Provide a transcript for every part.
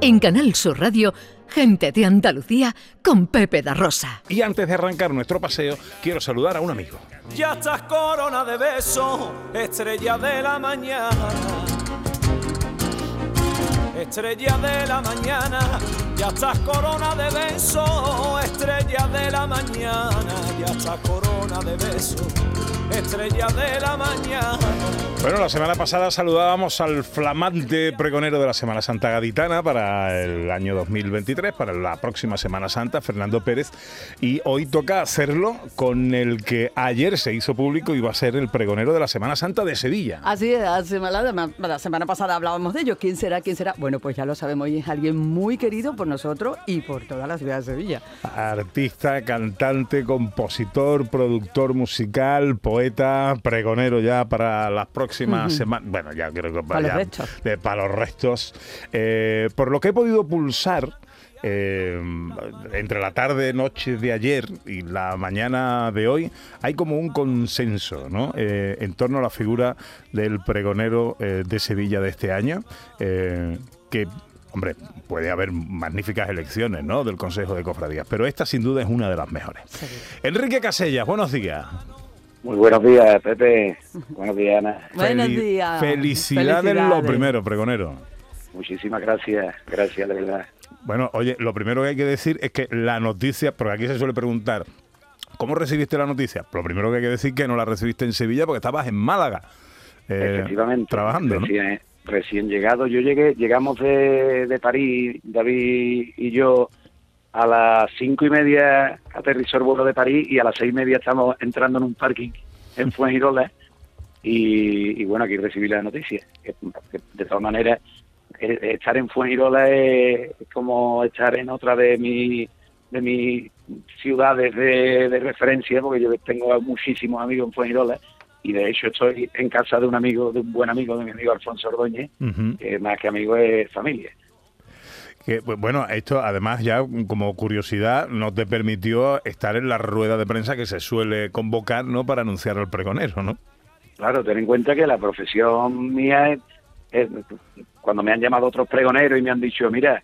En Canal Sur Radio, gente de Andalucía con Pepe da Rosa. Y antes de arrancar nuestro paseo, quiero saludar a un amigo. Ya estás corona de beso, estrella de la mañana. Estrella de la mañana, ya estás corona de beso, estrella de la mañana, ya estás corona de beso estrella de la mañana. Bueno, la semana pasada saludábamos al flamante pregonero de la Semana Santa Gaditana para el año 2023, para la próxima Semana Santa, Fernando Pérez, y hoy toca hacerlo con el que ayer se hizo público y va a ser el pregonero de la Semana Santa de Sevilla. Así es, la semana, la semana pasada hablábamos de ello. ¿Quién será? ¿Quién será? Bueno, pues ya lo sabemos, y es alguien muy querido por nosotros y por toda la ciudad de Sevilla. Artista, cantante, compositor, productor musical, poeta pregonero ya para las próximas semanas. Bueno, ya creo que para, los restos. para los restos. Eh, por lo que he podido pulsar. Eh, entre la tarde, noche de ayer y la mañana de hoy, hay como un consenso ¿no? Eh, en torno a la figura del pregonero de Sevilla de este año, que Hombre, puede haber magníficas elecciones, ¿no? Del Consejo de Cofradías, pero esta sin duda es una de las mejores. Enrique Casellas, buenos días. Muy buenos días, Pepe. Buenos días, Ana. Buenos días. Felicidades, lo primero, pregonero. Muchísimas gracias, gracias, de verdad. Bueno, oye, lo primero que hay que decir es que la noticia, porque aquí se suele preguntar, ¿cómo recibiste la noticia? Lo primero que hay que decir es que no la recibiste en Sevilla porque estabas en Málaga. Eh, Efectivamente. Trabajando, recién, Recién llegado. Yo llegué, llegamos de, de París, David y yo, a las cinco y media aterrizó el vuelo de París y a las seis y media estamos entrando en un parking en Fuengirola y, y bueno, aquí recibí la noticia. de todas maneras, estar en Fuengirola es como estar en otra de mis de mis ciudades de, referencia, porque yo tengo muchísimos amigos en Fuengirola y de hecho estoy en casa de un amigo, de un buen amigo de mi amigo Alfonso Ordóñez, que más que amigo es familia. Que, pues, bueno, esto además ya como curiosidad no te permitió estar en la rueda de prensa que se suele convocar ¿no? para anunciar al pregonero, ¿no? Claro, ten en cuenta que la profesión mía es, cuando me han llamado otros pregoneros y me han dicho, mira,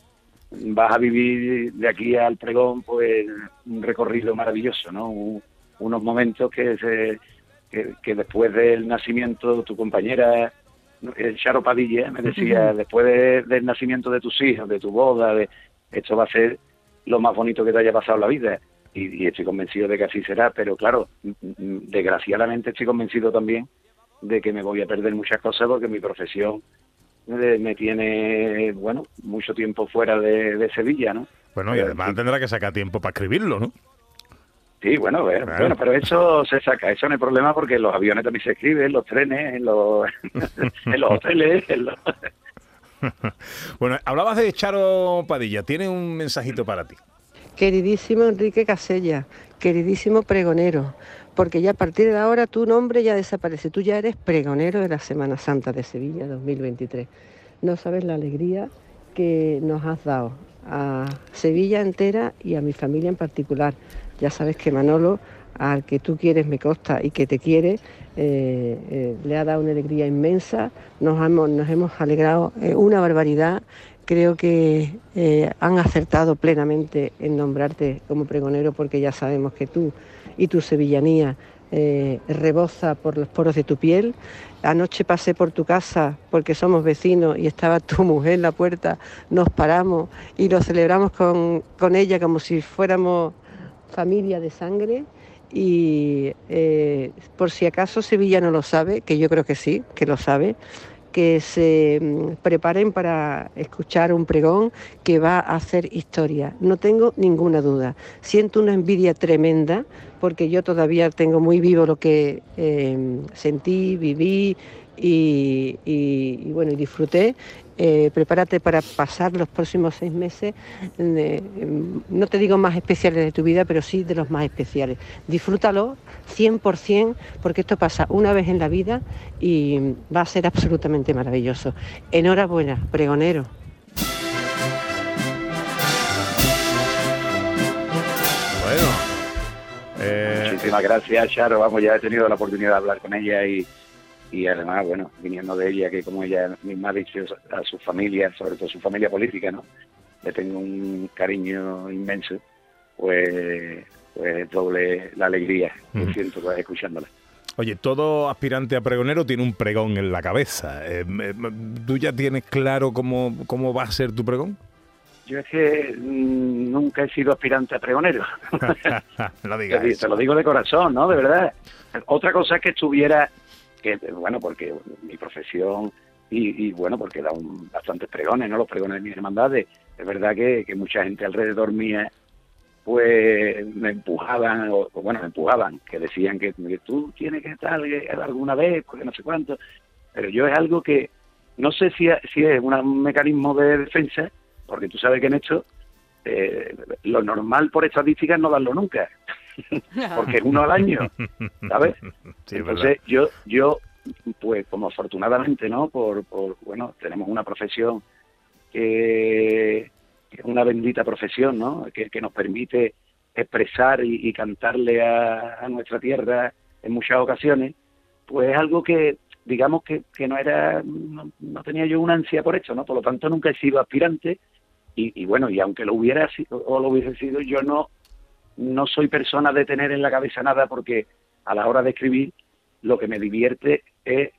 vas a vivir de aquí al pregón pues un recorrido maravilloso, ¿no? unos momentos que, se, que, que después del nacimiento tu compañera el Charo Padilla me decía, después del nacimiento de tus hijos, de tu boda, de, esto va a ser lo más bonito que te haya pasado en la vida. Y, estoy convencido de que así será, pero claro, desgraciadamente estoy convencido también de que me voy a perder muchas cosas porque mi profesión me tiene, bueno, mucho tiempo fuera de, Sevilla, ¿no? Bueno, y además tendrá que sacar tiempo para escribirlo, ¿no? Sí, bueno, bueno, pero eso se saca, eso no hay problema porque los aviones también se escriben, los trenes, en los, en los hoteles. bueno, hablabas de Charo Padilla, tiene un mensajito para ti. Queridísimo Enrique Casella, queridísimo pregonero, porque ya a partir de ahora tu nombre ya desaparece, tú ya eres pregonero de la Semana Santa de Sevilla 2023. No sabes la alegría que nos has dado a Sevilla entera y a mi familia en particular. Ya sabes que Manolo, al que tú quieres, me consta, y que te quiere, eh, eh, le ha dado una alegría inmensa, nos hemos, alegrado eh, una barbaridad. Creo que han acertado plenamente en nombrarte como pregonero porque ya sabemos que tú y tu sevillanía reboza por los poros de tu piel. Anoche pasé por tu casa porque somos vecinos y estaba tu mujer en la puerta, nos paramos y lo celebramos con ella como si fuéramos familia de sangre y eh, por si acaso Sevilla no lo sabe, que yo creo que sí, que lo sabe, que se mm, preparen para escuchar un pregón que va a hacer historia. No tengo ninguna duda. Siento una envidia tremenda porque yo todavía tengo muy vivo lo que eh, sentí, viví y, y, bueno, y disfruté eh, prepárate para pasar los próximos seis meses, no te digo más especiales de tu vida, pero sí de los más especiales. Disfrútalo 100% porque esto pasa una vez en la vida y va a ser absolutamente maravilloso. Enhorabuena, pregonero. Bueno. Eh, Muchísimas gracias, Charo. Vamos, ya he tenido la oportunidad de hablar con ella y y además, bueno, viniendo de ella, que como ella misma ha dicho a su familia, sobre todo su familia política, ¿no? Le tengo un cariño inmenso, pues, pues doble la alegría que Ujú. siento pues, escuchándola. Oye, todo aspirante a pregonero tiene un pregón en la cabeza. Eh, ¿Tú ya tienes claro cómo, cómo va a ser tu pregón? Yo es que mm, nunca he sido aspirante a pregonero. no Te, digas lo digo de corazón, ¿no? De verdad. Otra cosa es que estuviera, que bueno, porque mi profesión y, y, bueno, porque da un, bastantes pregones, ¿no? Los pregones de mis hermandades. Es verdad que, mucha gente alrededor mía, pues me empujaban, o, bueno, me empujaban, que decían que, que tú tienes que estar eh, alguna vez, porque no sé cuánto. Pero yo es algo que no sé si, si es un mecanismo de defensa, porque tú sabes que en esto eh, lo normal por estadística es no darlo nunca, porque es uno al año, ¿sabes? Sí, Entonces yo, yo, pues como afortunadamente, ¿no? Por, por bueno, tenemos una profesión que que es una bendita profesión, ¿no? Que, que nos permite expresar y, y cantarle a, a nuestra tierra en muchas ocasiones, pues es algo que, digamos que, que no era, no, no tenía yo una ansia por eso, ¿no? Por lo tanto nunca he sido aspirante y, y bueno, y aunque lo hubiera sido o lo hubiese sido, yo no, no soy persona de tener en la cabeza nada porque a la hora de escribir lo que me divierte es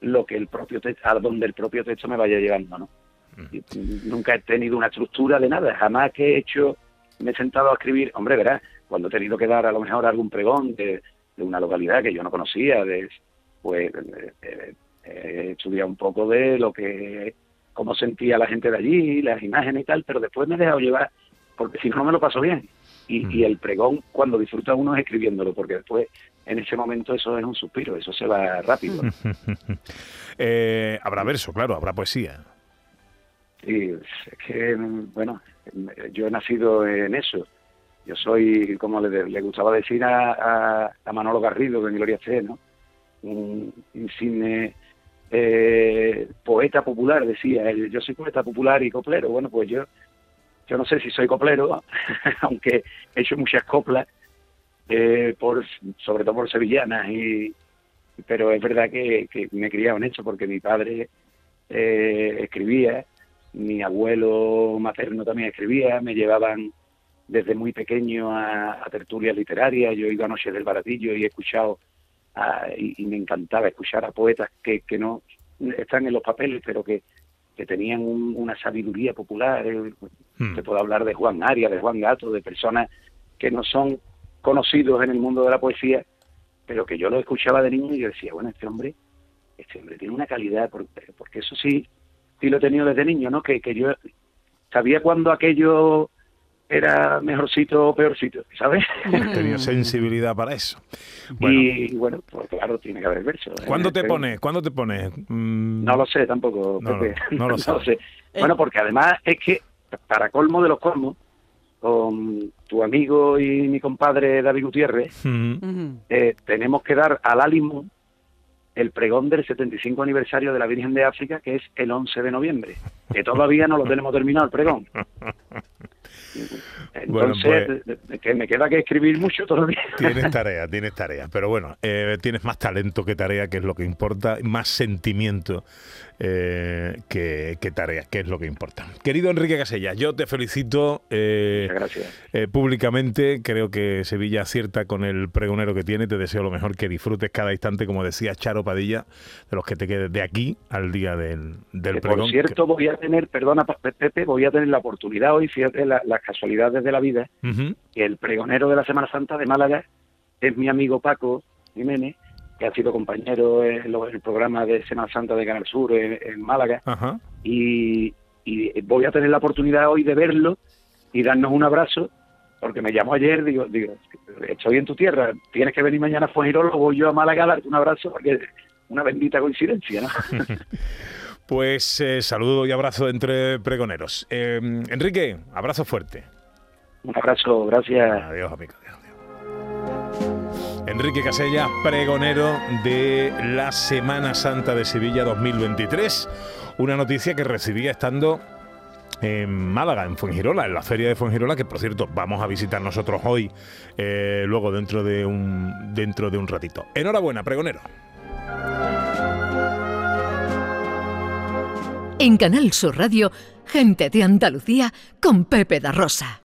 lo que el propio texto, a donde el propio texto me vaya llevando, ¿no? Mm, Nunca he tenido una estructura de nada, jamás que he hecho, me he sentado a escribir, hombre, verás, cuando he tenido que dar a lo mejor algún pregón de, de una localidad que yo no conocía, de, pues eh, eh, he estudiado un poco de lo que, cómo sentía la gente de allí, las imágenes y tal, pero después me he dejado llevar, porque si no, no me lo paso bien. Y, y el pregón, cuando disfruta uno es escribiéndolo, porque después, en ese momento, eso es un suspiro, eso se va rápido. Eh, habrá verso, claro, habrá poesía. Sí, es que, bueno, yo he nacido en eso. Yo soy, como le, le gustaba decir a, a, a Manolo Garrido, de Gloria C, ¿no? Un insigne eh, poeta popular, decía él. Yo soy poeta popular y coplero. Bueno, pues yo, yo no sé si soy coplero, aunque he hecho muchas coplas, eh, por, sobre todo por sevillanas, y, pero es verdad que, me he criado en eso, porque mi padre eh, escribía, mi abuelo materno también escribía, me llevaban desde muy pequeño a, a tertulias literarias, yo iba a Noches del Baratillo y he escuchado, a- y, me encantaba escuchar a poetas que, que no están en los papeles, pero que, que tenían un- una sabiduría popular. Eh, Hmm. Te puedo hablar de Juan Arias, de Juan Gato, de personas que no son conocidos en el mundo de la poesía, pero que yo lo escuchaba de niño y yo decía, bueno, este hombre, este hombre tiene una calidad, porque, porque eso sí, sí lo he tenido desde niño, ¿no? Que, que yo sabía cuando aquello era mejorcito o peorcito, ¿sabes? Tenía sensibilidad para eso. Bueno, Y bueno, pues claro, tiene que haber verso. ¿eh? ¿cuándo te Pero pones? ¿Cuándo te pones? Mm, No lo sé tampoco, No, Pepe. no, no lo sé. Bueno, porque además es que, para colmo de los colmos, con tu amigo y mi compadre David Gutiérrez, mm, Ujú. eh, tenemos que dar al Álimo el pregón del 75 aniversario de la Virgen de África, que es el 11 de noviembre, que todavía no lo tenemos terminado el pregón. Bueno, Entonces, pues- que me queda que escribir mucho todavía. Tienes tarea, tienes tarea. Pero bueno, eh, tienes más talento que tarea, que es lo que importa, más sentimiento eh, que, que tarea, que es lo que importa. Querido Enrique Casellas, yo te felicito eh, eh, públicamente. Creo que Sevilla acierta con el pregonero que tiene. Te deseo lo mejor, que disfrutes cada instante, como decía Charo Padilla, de los que te quedes de aquí al día del, del Que, pregón. por cierto, voy a tener, perdona Pe- Pepe, voy a tener la oportunidad hoy, fíjate la- las casualidades de la vida, que el pregonero de la Semana Santa de Málaga es mi amigo Paco Jiménez, que ha sido compañero en lo- en el programa de Semana Santa de Canal Sur en, en Málaga, Ajá. y, y voy a tener la oportunidad hoy de verlo y darnos un abrazo, porque me llamó ayer, digo, digo, estoy en tu tierra, tienes que venir mañana a Fuengirola, voy yo a Málaga a darte un abrazo, porque es una bendita coincidencia, ¿no? Pues eh, saludo y abrazo entre pregoneros. Eh, Enrique, abrazo fuerte. un abrazo, gracias. Adiós, amigo. Adiós. Enrique Casella, pregonero de la Semana Santa de Sevilla 2023. Una noticia que recibía estando en Málaga, en Fuengirola, en la feria de Fuengirola, que por cierto vamos a visitar nosotros hoy, eh, luego dentro de, un, dentro de un ratito. Enhorabuena, pregonero. En Canal Sur Radio, gente de Andalucía con Pepe da Rosa.